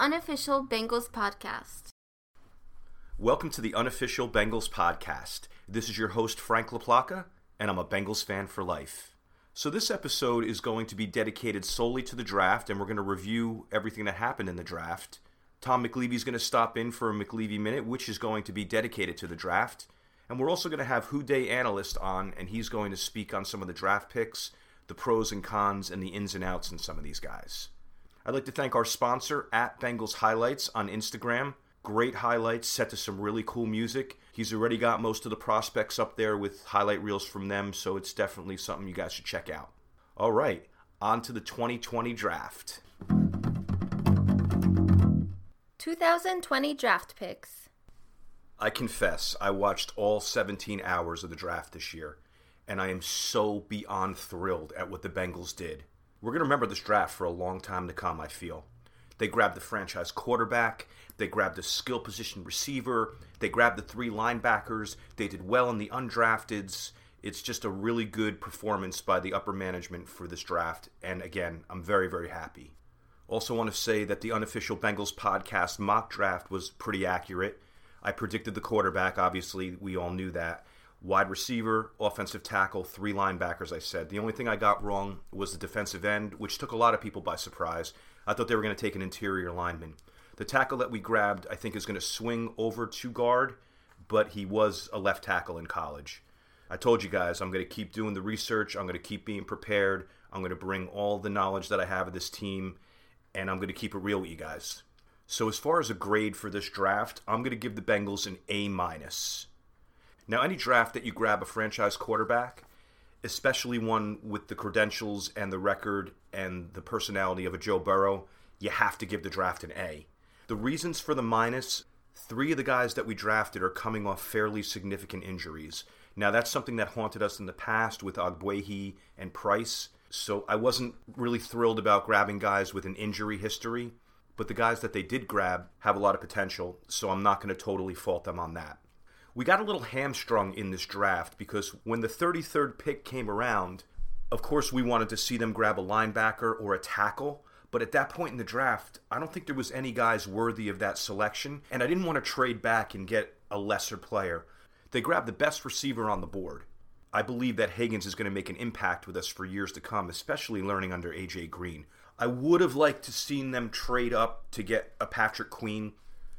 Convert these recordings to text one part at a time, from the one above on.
unofficial Bengals podcast. Welcome to the unofficial Bengals podcast. This is your host, Frank LaPlaca, and I'm a Bengals fan for life. So, this episode is going to be dedicated solely to the draft, and we're going to review everything that happened in the draft. Tom McLeavey is going to stop in for a McLeavey Minute, which is going to be dedicated to the draft. And we're also going to have Who Dey Analyst on, and he's going to speak on some of the draft picks, the pros and cons, and the ins and outs in some of these guys. I'd like to thank our sponsor at Bengals Highlights on Instagram. Great highlights, set to some really cool music. He's already got most of the prospects up there with highlight reels from them, so it's definitely something you guys should check out. All right, on to the 2020 draft. 2020 draft picks. I confess, I watched all 17 hours of the draft this year, and I am so beyond thrilled at what the Bengals did. We're going to remember this draft for a long time to come, I feel. They grabbed the franchise quarterback, they grabbed the skill position receiver, they grabbed the three linebackers, they did well in the undrafteds. It's just a really good performance by the upper management for this draft, and again, I'm very, very happy. Also, want to say that the unofficial Bengals podcast mock draft was pretty accurate. I predicted the quarterback, obviously, we all knew that wide receiver, offensive tackle, three linebackers, I said. The only thing I got wrong was the defensive end, which took a lot of people by surprise. I thought they were going to take an interior lineman. The tackle that we grabbed, I think, is going to swing over to guard, but he was a left tackle in college. I told you guys I'm going to keep doing the research, I'm going to keep being prepared, I'm going to bring all the knowledge that I have of this team, and I'm going to keep it real with you guys. So as far as a grade for this draft, I'm going to give the Bengals an A minus. Now, any draft that you grab a franchise quarterback, especially one with the credentials and the record and the personality of a Joe Burrow, you have to give the draft an A. The reasons for the minus three of the guys that we drafted are coming off fairly significant injuries. Now, that's something that haunted us in the past with Ogbuehi and Price. So I wasn't really thrilled about grabbing guys with an injury history, but the guys that they did grab have a lot of potential, so I'm not going to totally fault them on that we got a little hamstrung in this draft because when the 33rd pick came around, of course, we wanted to see them grab a linebacker or a tackle. But at that point in the draft, I don't think there was any guys worthy of that selection, and I didn't want to trade back and get a lesser player. They grabbed the best receiver on the board. I believe that Higgins is going to make an impact with us for years to come, especially learning under AJ Green. I would have liked to seen them trade up to get a Patrick Queen.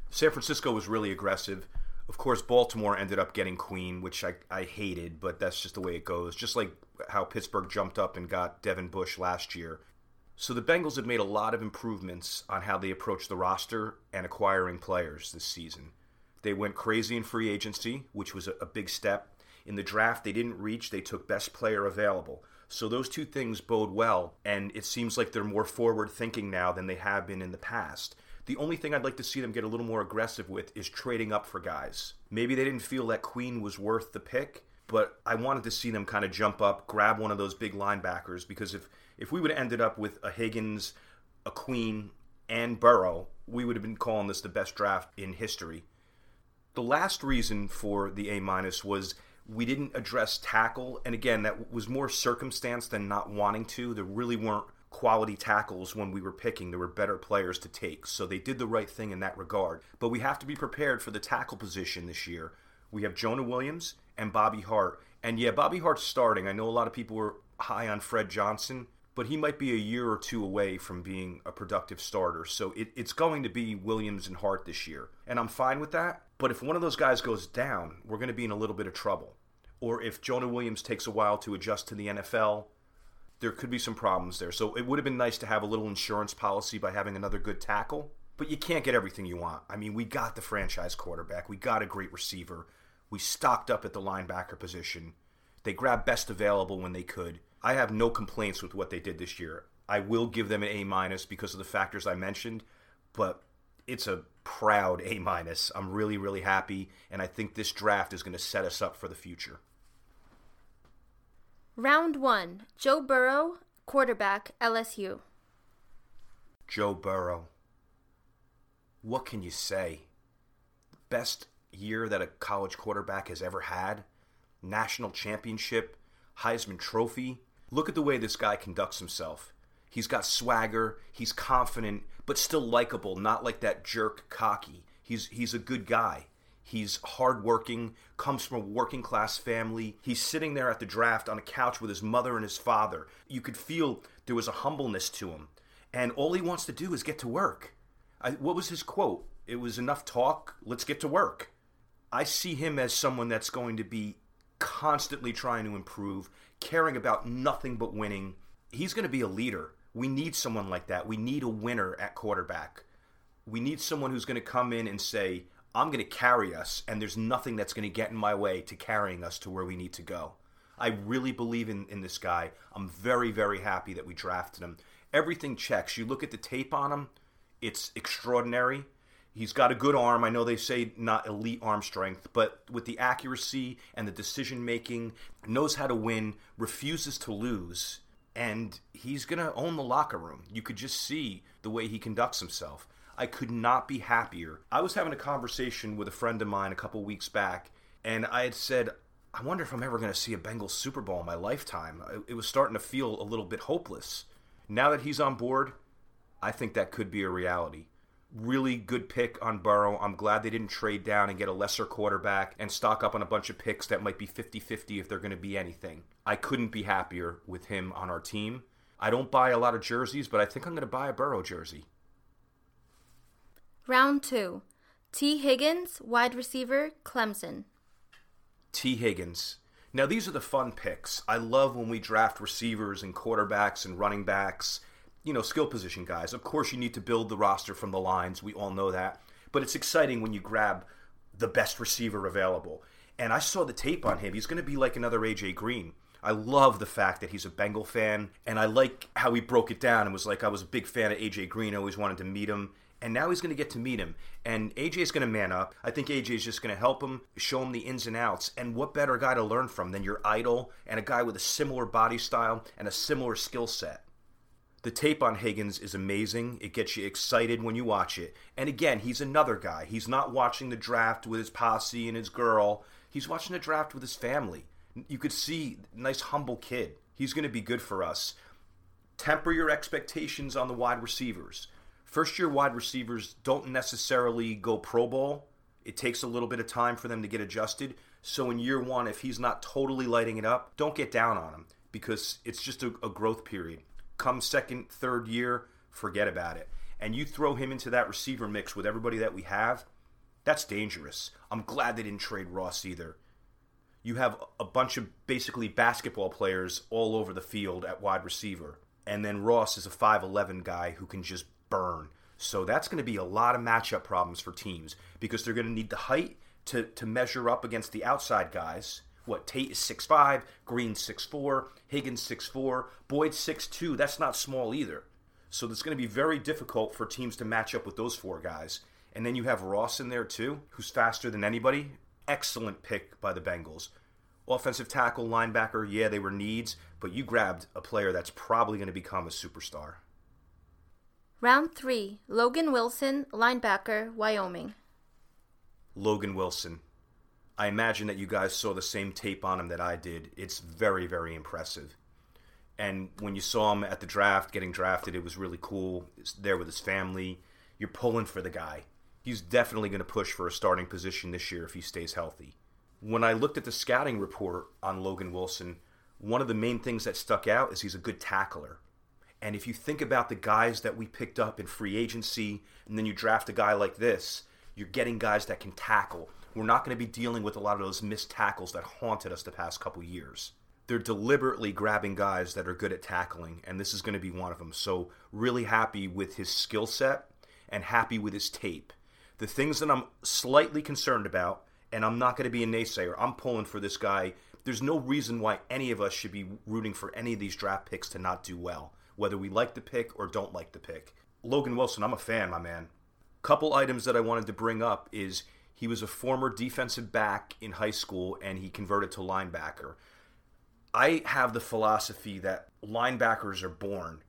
San Francisco was really aggressive. Of course, Baltimore ended up getting Queen, which I, I hated, but that's just the way it goes. Just like how Pittsburgh jumped up and got Devin Bush last year. So the Bengals have made a lot of improvements on how they approach the roster and acquiring players this season. They went crazy in free agency, which was a, a big step. In the draft, they didn't reach, they took best player available. So those two things bode well, and it seems like they're more forward thinking now than they have been in the past. The only thing I'd like to see them get a little more aggressive with is trading up for guys. Maybe they didn't feel that Queen was worth the pick, but I wanted to see them kind of jump up, grab one of those big linebackers because if if we would have ended up with a Higgins, a Queen, and Burrow, we would have been calling this the best draft in history. The last reason for the A minus was we didn't address tackle, and again, that was more circumstance than not wanting to. There really weren't quality tackles when we were picking. There were better players to take. So they did the right thing in that regard. But we have to be prepared for the tackle position this year. We have Jonah Williams and Bobby Hart. And yeah, Bobby Hart's starting. I know a lot of people were high on Fred Johnson, but he might be a year or two away from being a productive starter. So it, it's going to be Williams and Hart this year. And I'm fine with that. But if one of those guys goes down, we're going to be in a little bit of trouble. Or if Jonah Williams takes a while to adjust to the NFL, there could be some problems there. So it would have been nice to have a little insurance policy by having another good tackle. But you can't get everything you want. I mean, we got the franchise quarterback, we got a great receiver, we stocked up at the linebacker position. They grabbed best available when they could. I have no complaints with what they did this year. I will give them an A minus because of the factors I mentioned, but it's a proud A minus. I'm really, really happy, and I think this draft is going to set us up for the future. Round one Joe Burrow, quarterback, LSU. Joe Burrow. What can you say? Best year that a college quarterback has ever had. National championship, Heisman Trophy. Look at the way this guy conducts himself. He's got swagger, he's confident, but still likable, not like that jerk cocky. He's he's a good guy. He's hardworking, comes from a working class family. He's sitting there at the draft on a couch with his mother and his father. You could feel there was a humbleness to him. And all he wants to do is get to work. I, what was his quote? It was enough talk, let's get to work. I see him as someone that's going to be constantly trying to improve, caring about nothing but winning. He's going to be a leader. We need someone like that. We need a winner at quarterback. We need someone who's going to come in and say, I'm going to carry us, and there's nothing that's going to get in my way to carrying us to where we need to go. I really believe in, in this guy. I'm very, very happy that we drafted him. Everything checks. You look at the tape on him, it's extraordinary. He's got a good arm. I know they say not elite arm strength, but with the accuracy and the decision making, knows how to win, refuses to lose, and he's going to own the locker room. You could just see the way he conducts himself. I could not be happier. I was having a conversation with a friend of mine a couple weeks back, and I had said, I wonder if I'm ever going to see a Bengals Super Bowl in my lifetime. It was starting to feel a little bit hopeless. Now that he's on board, I think that could be a reality. Really good pick on Burrow. I'm glad they didn't trade down and get a lesser quarterback and stock up on a bunch of picks that might be 50 50 if they're going to be anything. I couldn't be happier with him on our team. I don't buy a lot of jerseys, but I think I'm going to buy a Burrow jersey. Round two Tee Higgins, wide receiver, Clemson. Tee Higgins. Now, these are the fun picks. I love when we draft receivers and quarterbacks and running backs, you know, skill position guys. Of course, you need to build the roster from the lines. We all know that. But it's exciting when you grab the best receiver available. And I saw the tape on him. He's going to be like another A.J. Green. I love the fact that he's a Bengal fan, and I like how he broke it down and was like, I was a big fan of A.J. Green. I always wanted to meet him and now he's going to get to meet him. And AJ is going to man up. I think AJ is just going to help him, show him the ins and outs. And what better guy to learn from than your idol and a guy with a similar body style and a similar skill set? The tape on Higgins is amazing. It gets you excited when you watch it. And again, he's another guy. He's not watching the draft with his posse and his girl. He's watching the draft with his family. You could see nice humble kid. He's going to be good for us. Temper your expectations on the wide receivers first year wide receivers don't necessarily go Pro Bowl. It takes a little bit of time for them to get adjusted. So in year one, if he's not totally lighting it up, don't get down on him because it's just a, a growth period. Come second, third year, forget about it. And you throw him into that receiver mix with everybody that we have, that's dangerous. I'm glad they didn't trade Ross either. You have a bunch of basically basketball players all over the field at wide receiver. And then Ross is a 5'11 guy who can just burn. So that's going to be a lot of matchup problems for teams because they're going to need the height to, to measure up against the outside guys. What Tate is 6'5, Green 6'4, Higgins 6'4, Boyd 6'2. That's not small either. So it's going to be very difficult for teams to match up with those four guys. And then you have Ross in there too, who's faster than anybody. Excellent pick by the Bengals. Offensive tackle, linebacker, yeah, they were needs, but you grabbed a player that's probably going to become a superstar. Round 3 Logan Wilson, linebacker, Wyoming. Logan Wilson. I imagine that you guys saw the same tape on him that I did. It's very, very impressive. And when you saw him at the draft, getting drafted, it was really cool. There with his family. You're pulling for the guy. He's definitely going to push for a starting position this year if he stays healthy. When I looked at the scouting report on Logan Wilson, one of the main things that stuck out is he's a good tackler. And if you think about the guys that we picked up in free agency, and then you draft a guy like this, you're getting guys that can tackle. We're not going to be dealing with a lot of those missed tackles that haunted us the past couple years. They're deliberately grabbing guys that are good at tackling, and this is going to be one of them. So, really happy with his skill set and happy with his tape. The things that I'm slightly concerned about, and I'm not going to be a naysayer, I'm pulling for this guy. There's no reason why any of us should be rooting for any of these draft picks to not do well whether we like the pick or don't like the pick. Logan Wilson, I'm a fan, my man. Couple items that I wanted to bring up is he was a former defensive back in high school and he converted to linebacker. I have the philosophy that linebackers are born.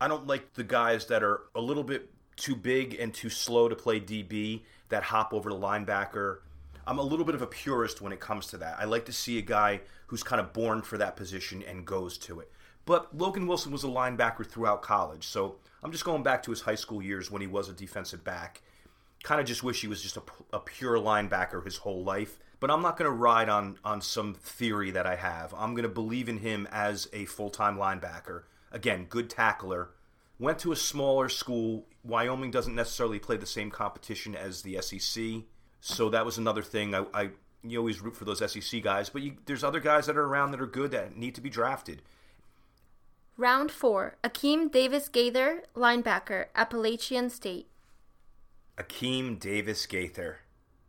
I don't like the guys that are a little bit too big and too slow to play DB that hop over to linebacker. I'm a little bit of a purist when it comes to that. I like to see a guy who's kind of born for that position and goes to it. But Logan Wilson was a linebacker throughout college, so I'm just going back to his high school years when he was a defensive back. Kind of just wish he was just a, a pure linebacker his whole life. But I'm not going to ride on, on some theory that I have. I'm going to believe in him as a full time linebacker. Again, good tackler. Went to a smaller school. Wyoming doesn't necessarily play the same competition as the SEC. So that was another thing. I, I you always root for those SEC guys, but you, there's other guys that are around that are good that need to be drafted. Round 4. Akeem Davis Gaither, linebacker, Appalachian State. Akeem Davis Gaither.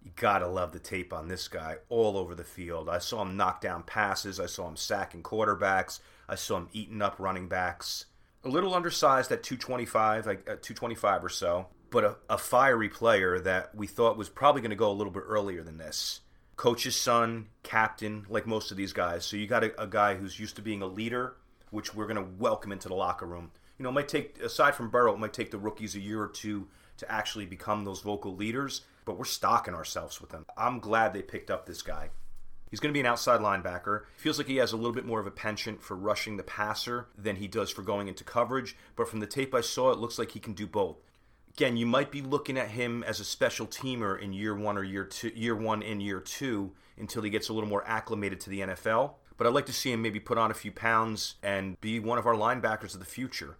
You gotta love the tape on this guy all over the field. I saw him knock down passes. I saw him sacking quarterbacks. I saw him eating up running backs. A little undersized at 225, like uh, at 225 or so, but a, a fiery player that we thought was probably going to go a little bit earlier than this. Coach's son, captain, like most of these guys. So you got a, a guy who's used to being a leader, which we're going to welcome into the locker room. You know, it might take, aside from Burrow, it might take the rookies a year or two to actually become those vocal leaders, but we're stocking ourselves with them. I'm glad they picked up this guy. He's going to be an outside linebacker. Feels like he has a little bit more of a penchant for rushing the passer than he does for going into coverage, but from the tape I saw, it looks like he can do both. Again, you might be looking at him as a special teamer in year one or year two, year one and year two until he gets a little more acclimated to the NFL. But I'd like to see him maybe put on a few pounds and be one of our linebackers of the future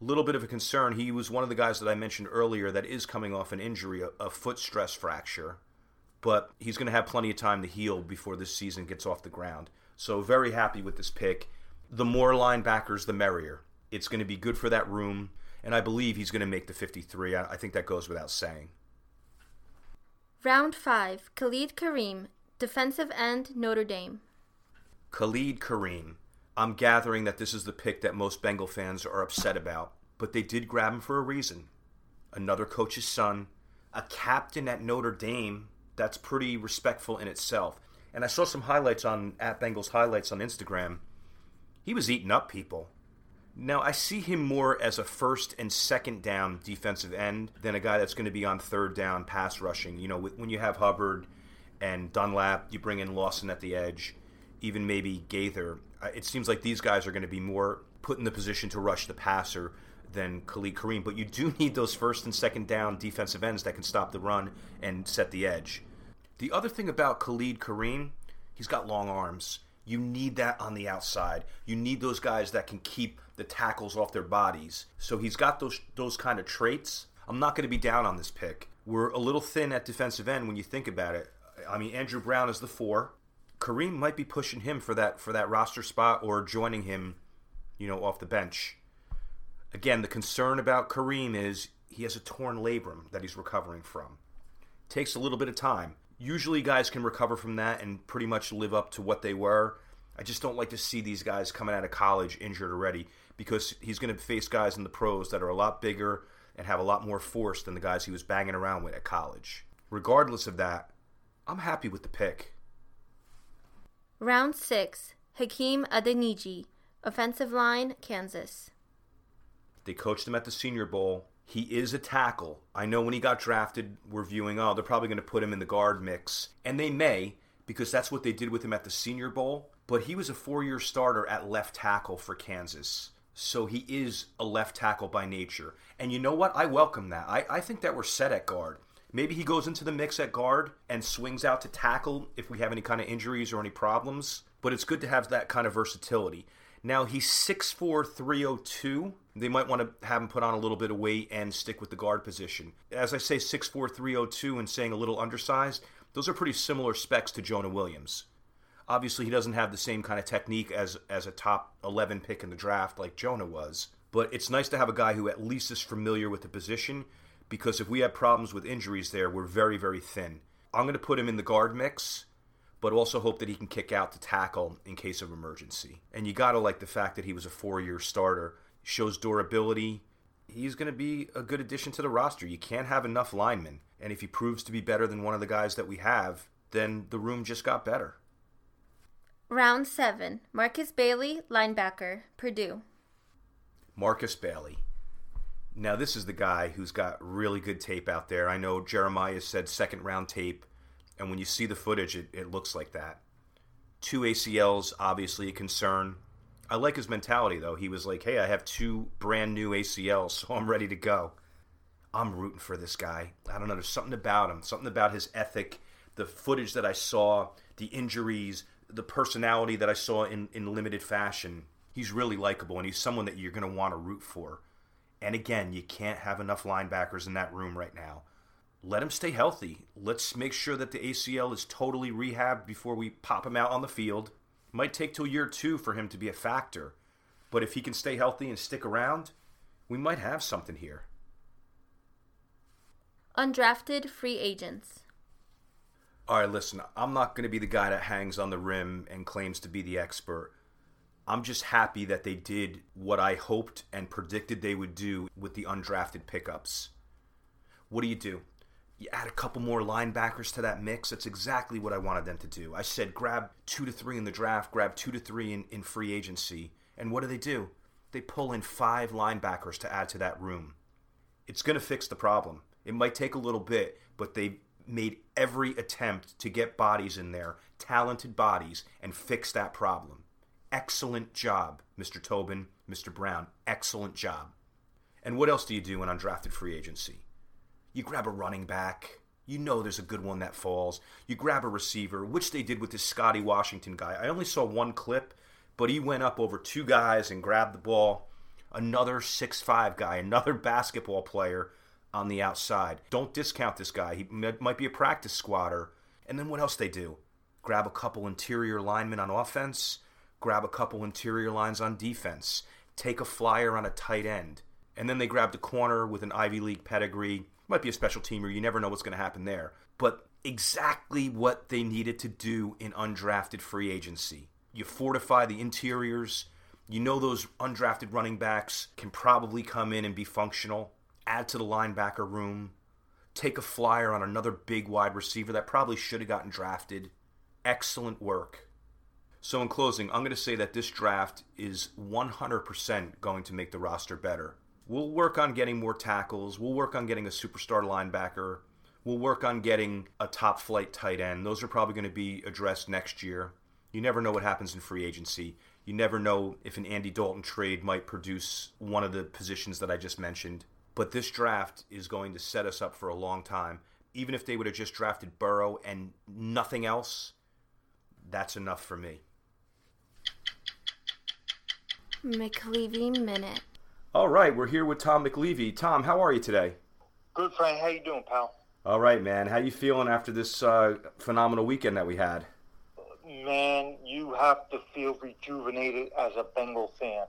A little bit of a concern. He was one of the guys that I mentioned earlier that is coming off an injury, a, a foot stress fracture, but he's going to have plenty of time to heal before this season gets off the ground. So, very happy with this pick. The more linebackers, the merrier. It's going to be good for that room, and I believe he's going to make the 53. I, I think that goes without saying. Round 5 Khalid Kareem, defensive end, Notre Dame. Khalid Kareem. I'm gathering that this is the pick that most Bengal fans are upset about, but they did grab him for a reason. Another coach's son, a captain at Notre Dame, that's pretty respectful in itself. And I saw some highlights on at Bengals highlights on Instagram. He was eating up people. Now I see him more as a first and second down defensive end than a guy that's going to be on third down pass rushing. You know, when you have Hubbard and Dunlap, you bring in Lawson at the edge, even maybe Gaither uh, it seems like these guys are going to be more put in the position to rush the passer than Khalid Kareem. But you do need those first and second down defensive ends that can stop the run and set the edge. The other thing about Khalid Kareem, he's got long arms. You need that on the outside. You need those guys that can keep the tackles off their bodies. So he's got those those kind of traits. I'm not going to be down on this pick. We're a little thin at defensive end when you think about it. I mean, Andrew Brown is the four. Kareem might be pushing him for that for that roster spot or joining him, you know, off the bench. Again, the concern about Kareem is he has a torn labrum that he's recovering from. Takes a little bit of time. Usually guys can recover from that and pretty much live up to what they were. I just don't like to see these guys coming out of college injured already because he's going to face guys in the pros that are a lot bigger and have a lot more force than the guys he was banging around with at college. Regardless of that, I'm happy with the pick. Round 6 Hakeem Adeniji, offensive line, Kansas. They coached him at the Senior Bowl. He is a tackle. I know when he got drafted, we're viewing, oh, they're probably going to put him in the guard mix. And they may, because that's what they did with him at the Senior Bowl. But he was a four year starter at left tackle for Kansas. So he is a left tackle by nature. And you know what? I welcome that. I, I think that we're set at guard. Maybe he goes into the mix at guard and swings out to tackle if we have any kind of injuries or any problems. But it's good to have that kind of versatility. Now he's 6'4, 302. They might want to have him put on a little bit of weight and stick with the guard position. As I say, 6'4, 302 and saying a little undersized, those are pretty similar specs to Jonah Williams. Obviously, he doesn't have the same kind of technique as, as a top 11 pick in the draft like Jonah was. But it's nice to have a guy who at least is familiar with the position because if we have problems with injuries there, we're very, very thin. I'm going to put him in the guard mix, but also hope that he can kick out to tackle in case of emergency. And you got to like the fact that he was a four year starter, shows durability. He's going to be a good addition to the roster. You can't have enough linemen. And if he proves to be better than one of the guys that we have, then the room just got better. Round 7 Markus Bailey, linebacker, Purdue. Markus Bailey. Now, this is the guy who's got really good tape out there. I know Jeremiah said second round tape, and when you see the footage, it, it looks like that. Two ACLs, obviously a concern. I like his mentality, though. He was like, hey, I have two brand new ACLs, so I'm ready to go. I'm rooting for this guy. I don't know. There's something about him, something about his ethic, the footage that I saw, the injuries, the personality that I saw in, in limited fashion. He's really likable, and he's someone that you're going to want to root for. And again, you can't have enough linebackers in that room right now. Let him stay healthy. Let's make sure that the ACL is totally rehabbed before we pop him out on the field. Might take till year two for him to be a factor. But if he can stay healthy and stick around, we might have something here. Undrafted free agents. All right, listen, I'm not going to be the guy that hangs on the rim and claims to be the expert. I'm just happy that they did what I hoped and predicted they would do with the undrafted pickups. What do you do? You add a couple more linebackers to that mix. That's exactly what I wanted them to do. I said grab two to three in the draft, grab two to three in, in free agency. And what do they do? They pull in five linebackers to add to that room. It's going to fix the problem. It might take a little bit, but they made every attempt to get bodies in there, talented bodies, and fix that problem. Excellent job, Mr. Tobin, Mr. Brown. Excellent job. And what else do you do in undrafted free agency? You grab a running back. You know there's a good one that falls. You grab a receiver, which they did with this Scotty Washington guy. I only saw one clip, but he went up over two guys and grabbed the ball. Another six-five guy, another basketball player on the outside. Don't discount this guy. He might be a practice squatter. And then what else they do? Grab a couple interior linemen on offense, grab a couple interior lines on defense, take a flyer on a tight end. And then they grabbed a corner with an Ivy League pedigree. Might be a special teamer. You never know what's going to happen there. But exactly what they needed to do in undrafted free agency. You fortify the interiors. You know those undrafted running backs can probably come in and be functional add to the linebacker room, take a flyer on another big wide receiver that probably should have gotten drafted. Excellent work. So, in closing, I'm going to say that this draft is 100% going to make the roster better. We'll work on getting more tackles. We'll work on getting a superstar linebacker. We'll work on getting a top flight tight end. Those are probably going to be addressed next year. You never know what happens in free agency. You never know if an Andy Dalton trade might produce one of the positions that I just mentioned. But this draft is going to set us up for a long time. Even if they would have just drafted Burrow and nothing else, that's enough for me. McLeavey Minute. All right, we're here with Tom McLeavey. Tom, how are you today? Good, Frank. How you doing, pal? All right, man. How you feeling after this uh, phenomenal weekend that we had? Man, you have to feel rejuvenated as a Bengal fan.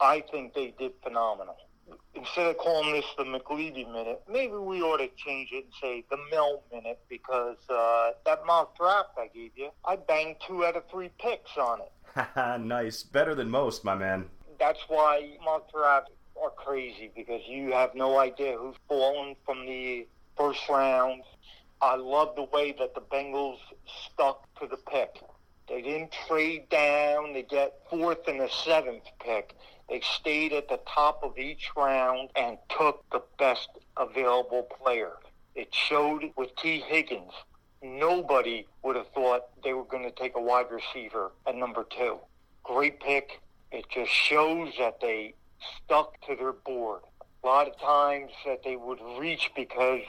I think they did phenomenal instead of calling this the McLeavey minute, maybe we ought to change it and say the Mel minute because uh, that mock draft I gave you, I banged two out of three picks on it. nice, better than most, my man. That's why mock drafts are crazy because you have no idea who's fallen from the first round. I love the way that the Bengals stuck to the pick. They didn't trade down to get fourth and the seventh pick. They stayed at the top of each round and took the best available player. It showed with Tee Higgins. Nobody would have thought they were going to take a wide receiver at number two. Great pick. It just shows that they stuck to their board. A lot of times that they would reach because,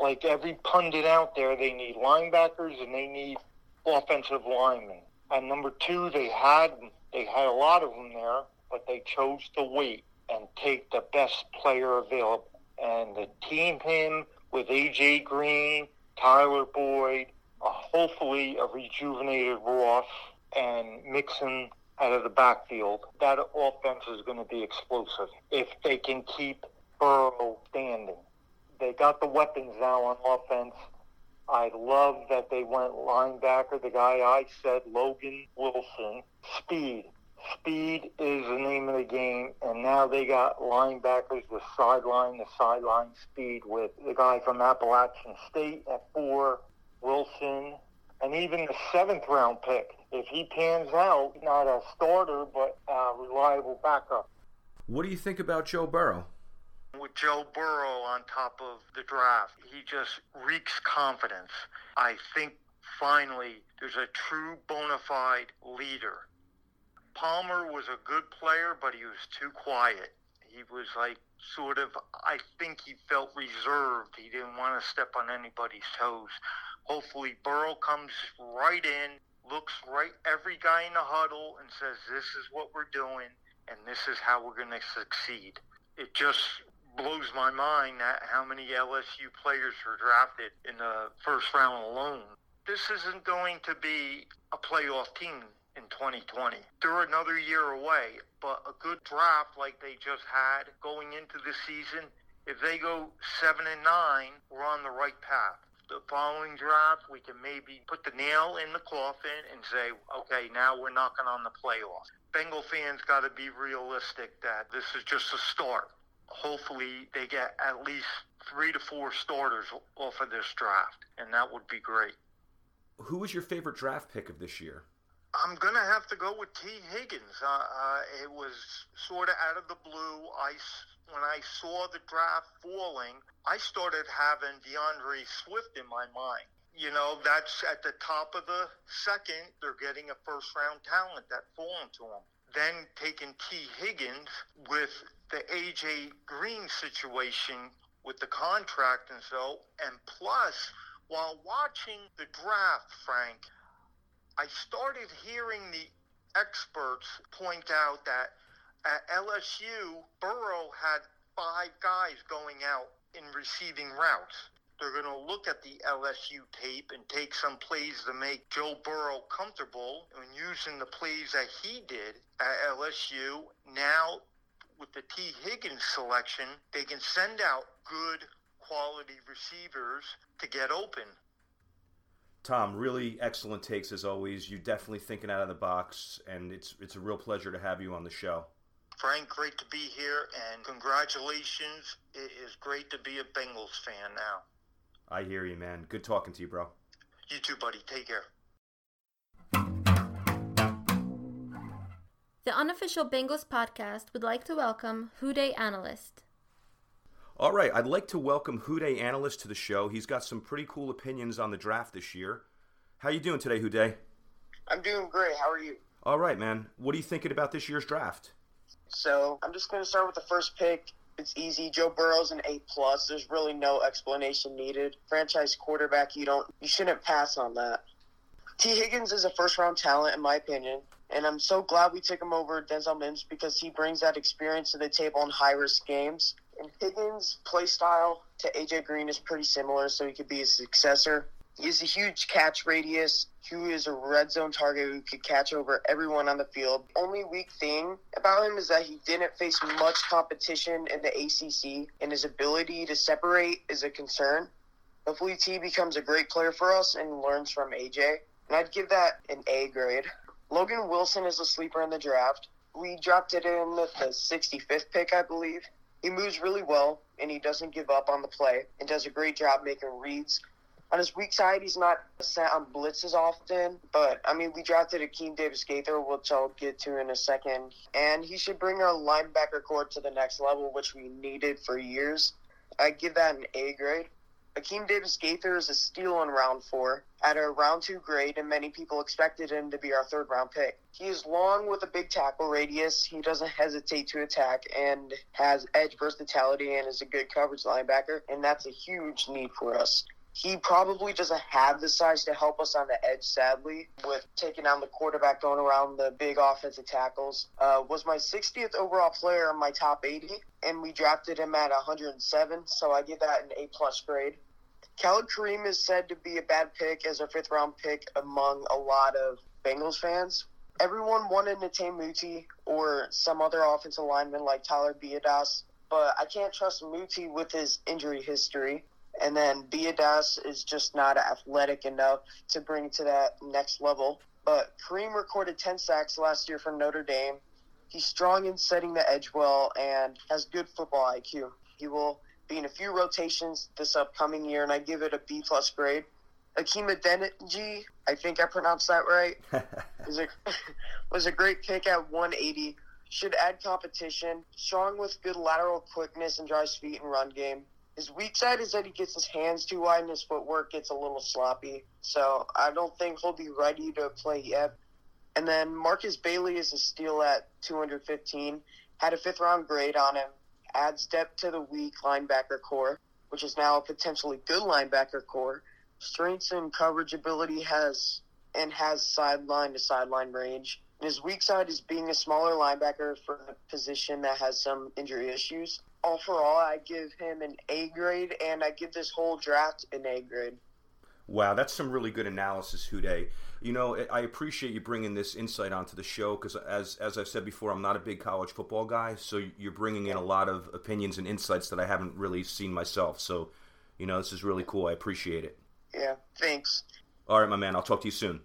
like every pundit out there, they need linebackers and they need offensive linemen. At number two, they had they had a lot of them there, but they chose to wait and take the best player available. And the team him with A.J. Green, Tyler Boyd, hopefully a rejuvenated Ross, and Mixon out of the backfield. That offense is going to be explosive if they can keep Burrow standing. They got the weapons now on offense. I love that they went linebacker, the guy I said, Logan Wilson. Speed. Speed is the name of the game, and now they got linebackers with sideline to sideline speed with the guy from Appalachian State at four, Wilson, and even the seventh round pick. If he pans out, not a starter, but a reliable backup. What do you think about Joe Burrow? With Joe Burrow on top of the draft, he just reeks confidence. I think finally there's a true bona fide leader Palmer was a good player, but he was too quiet. He was like sort of, I think he felt reserved. He didn't want to step on anybody's toes. Hopefully, Burrow comes right in, looks right every guy in the huddle, and says, "This is what we're doing, and this is how we're going to succeed." It just blows my mind that how many LSU players were drafted in the first round alone. This isn't going to be a playoff team in 2020. They're another year away, but a good draft like they just had going into the season, if they go 7 and 9, we're on the right path the following draft, we can maybe put the nail in the coffin and say, okay, now we're knocking on the playoffs. Bengal fans got to be realistic that this is just a start. Hopefully, they get at least three to four starters off of this draft, and that would be great. Who was your favorite draft pick of this year? I'm gonna have to go with Tee Higgins. Uh, uh, it was sort of out of the blue. I when I saw the draft falling, I started having D'Andre Swift in my mind. You know, that's at the top of the second. They're getting a first round talent that fallen to them. Then taking Tee Higgins with the AJ Green situation with the contract and so, and plus, while watching the draft, Frank, I started hearing the experts point out that at LSU, Burrow had five guys going out in receiving routes. They're going to look at the LSU tape and take some plays to make Joe Burrow comfortable and using the plays that he did at LSU. Now, with the Tee Higgins selection, they can send out good quality receivers to get open. Tom, really excellent takes as always. You definitely thinking out of the box, and it's it's a real pleasure to have you on the show. Frank, great to be here, and congratulations. It is great to be a Bengals fan now. I hear you, man. Good talking to you, bro. You too, buddy. Take care. The unofficial Bengals podcast would like to welcome Who Dey Analyst. All right, I'd like to welcome Who Dey Analyst to the show. He's got some pretty cool opinions on the draft this year. How you doing today, Who Dey? I'm doing great. How are you? All right, man. What are you thinking about this year's draft? So I'm just going to start with the first pick. It's easy. Joe Burrow's an A plus. There's really no explanation needed. Franchise quarterback. You don't. You shouldn't pass on that. Tee Higgins is a first round talent in my opinion, and I'm so glad we took him over Denzel Mims because he brings that experience to the table in high risk games. And Higgins' play style to AJ Green is pretty similar, so he could be a successor. He has a huge catch radius. He is a red zone target who could catch over everyone on the field. Only weak thing about him is that he didn't face much competition in the ACC, and his ability to separate is a concern. Hopefully, T becomes a great player for us and learns from AJ. And I'd give that an A grade. Logan Wilson is a sleeper in the draft. We drafted him with the 65th pick, I believe. He moves really well, and he doesn't give up on the play, and does a great job making reads on his weak side, he's not sent on blitzes often, but I mean, we drafted Akeem Davis Gaither, which I'll get to in a second, and he should bring our linebacker core to the next level, which we needed for years. I give that an A grade. Akeem Davis Gaither is a steal in round four at a round two grade, and many people expected him to be our third round pick. He is long with a big tackle radius. He doesn't hesitate to attack and has edge versatility and is a good coverage linebacker, and that's a huge need for us he probably doesn't have the size to help us on the edge, sadly, with taking down the quarterback going around the big offensive tackles. Uh, was my 60th overall player in my top 80, and we drafted him at 107, so I give that an A plus grade. Khalid Kareem is said to be a bad pick as a fifth round pick among a lot of Bengals fans. Everyone wanted Netane Muti or some other offensive lineman like Tyler Biadasz, but I can't trust Muti with his injury history. And then Biadasz is just not athletic enough to bring to that next level. But Kareem recorded 10 sacks last year for Notre Dame. He's strong in setting the edge well and has good football IQ. He will be in a few rotations this upcoming year, and I give it a B plus grade. Hakeem Adeniji, I think I pronounced that right, was, a, was a great pick at 180. Should add competition. Strong with good lateral quickness and drives feet and run game. His weak side is that he gets his hands too wide and his footwork gets a little sloppy. So I don't think he'll be ready to play yet. And then Markus Bailey is a steal at 215. Had a fifth round grade on him. Adds depth to the weak linebacker core, which is now a potentially good linebacker core. Strengths and coverage ability has and has sideline to sideline range. And his weak side is being a smaller linebacker for a position that has some injury issues. Overall, I give him an A grade, and I give this whole draft an A grade. Wow, that's some really good analysis, Who Dey. You know, I appreciate you bringing this insight onto the show because, as as I've said before, I'm not a big college football guy. So you're bringing in a lot of opinions and insights that I haven't really seen myself. So, you know, this is really cool. I appreciate it. Yeah, thanks. All right, my man. I'll talk to you soon.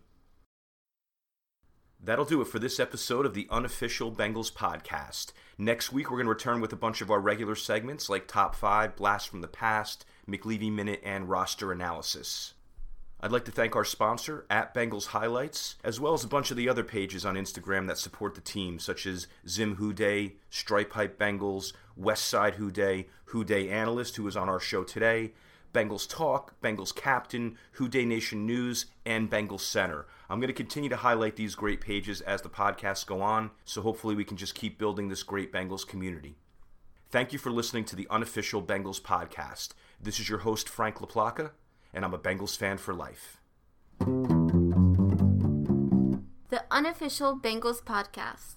That'll do it for this episode of the unofficial Bengals podcast. Next week, we're going to return with a bunch of our regular segments like Top 5, Blast from the Past, McLeavey Minute, and Roster Analysis. I'd like to thank our sponsor, at Bengals Highlights, as well as a bunch of the other pages on Instagram that support the team, such as Zim Who Dey, Stripe Hype Bengals, Westside Huday, Who Dey Analyst, who was on our show today, Bengals Talk, Bengals Captain, Who Dey Nation News, and Bengals Center. I'm going to continue to highlight these great pages as the podcasts go on, so hopefully we can just keep building this great Bengals community. Thank you for listening to the unofficial Bengals podcast. This is your host, Frank LaPlaca and I'm a Bengals fan for life. The unofficial Bengals podcast.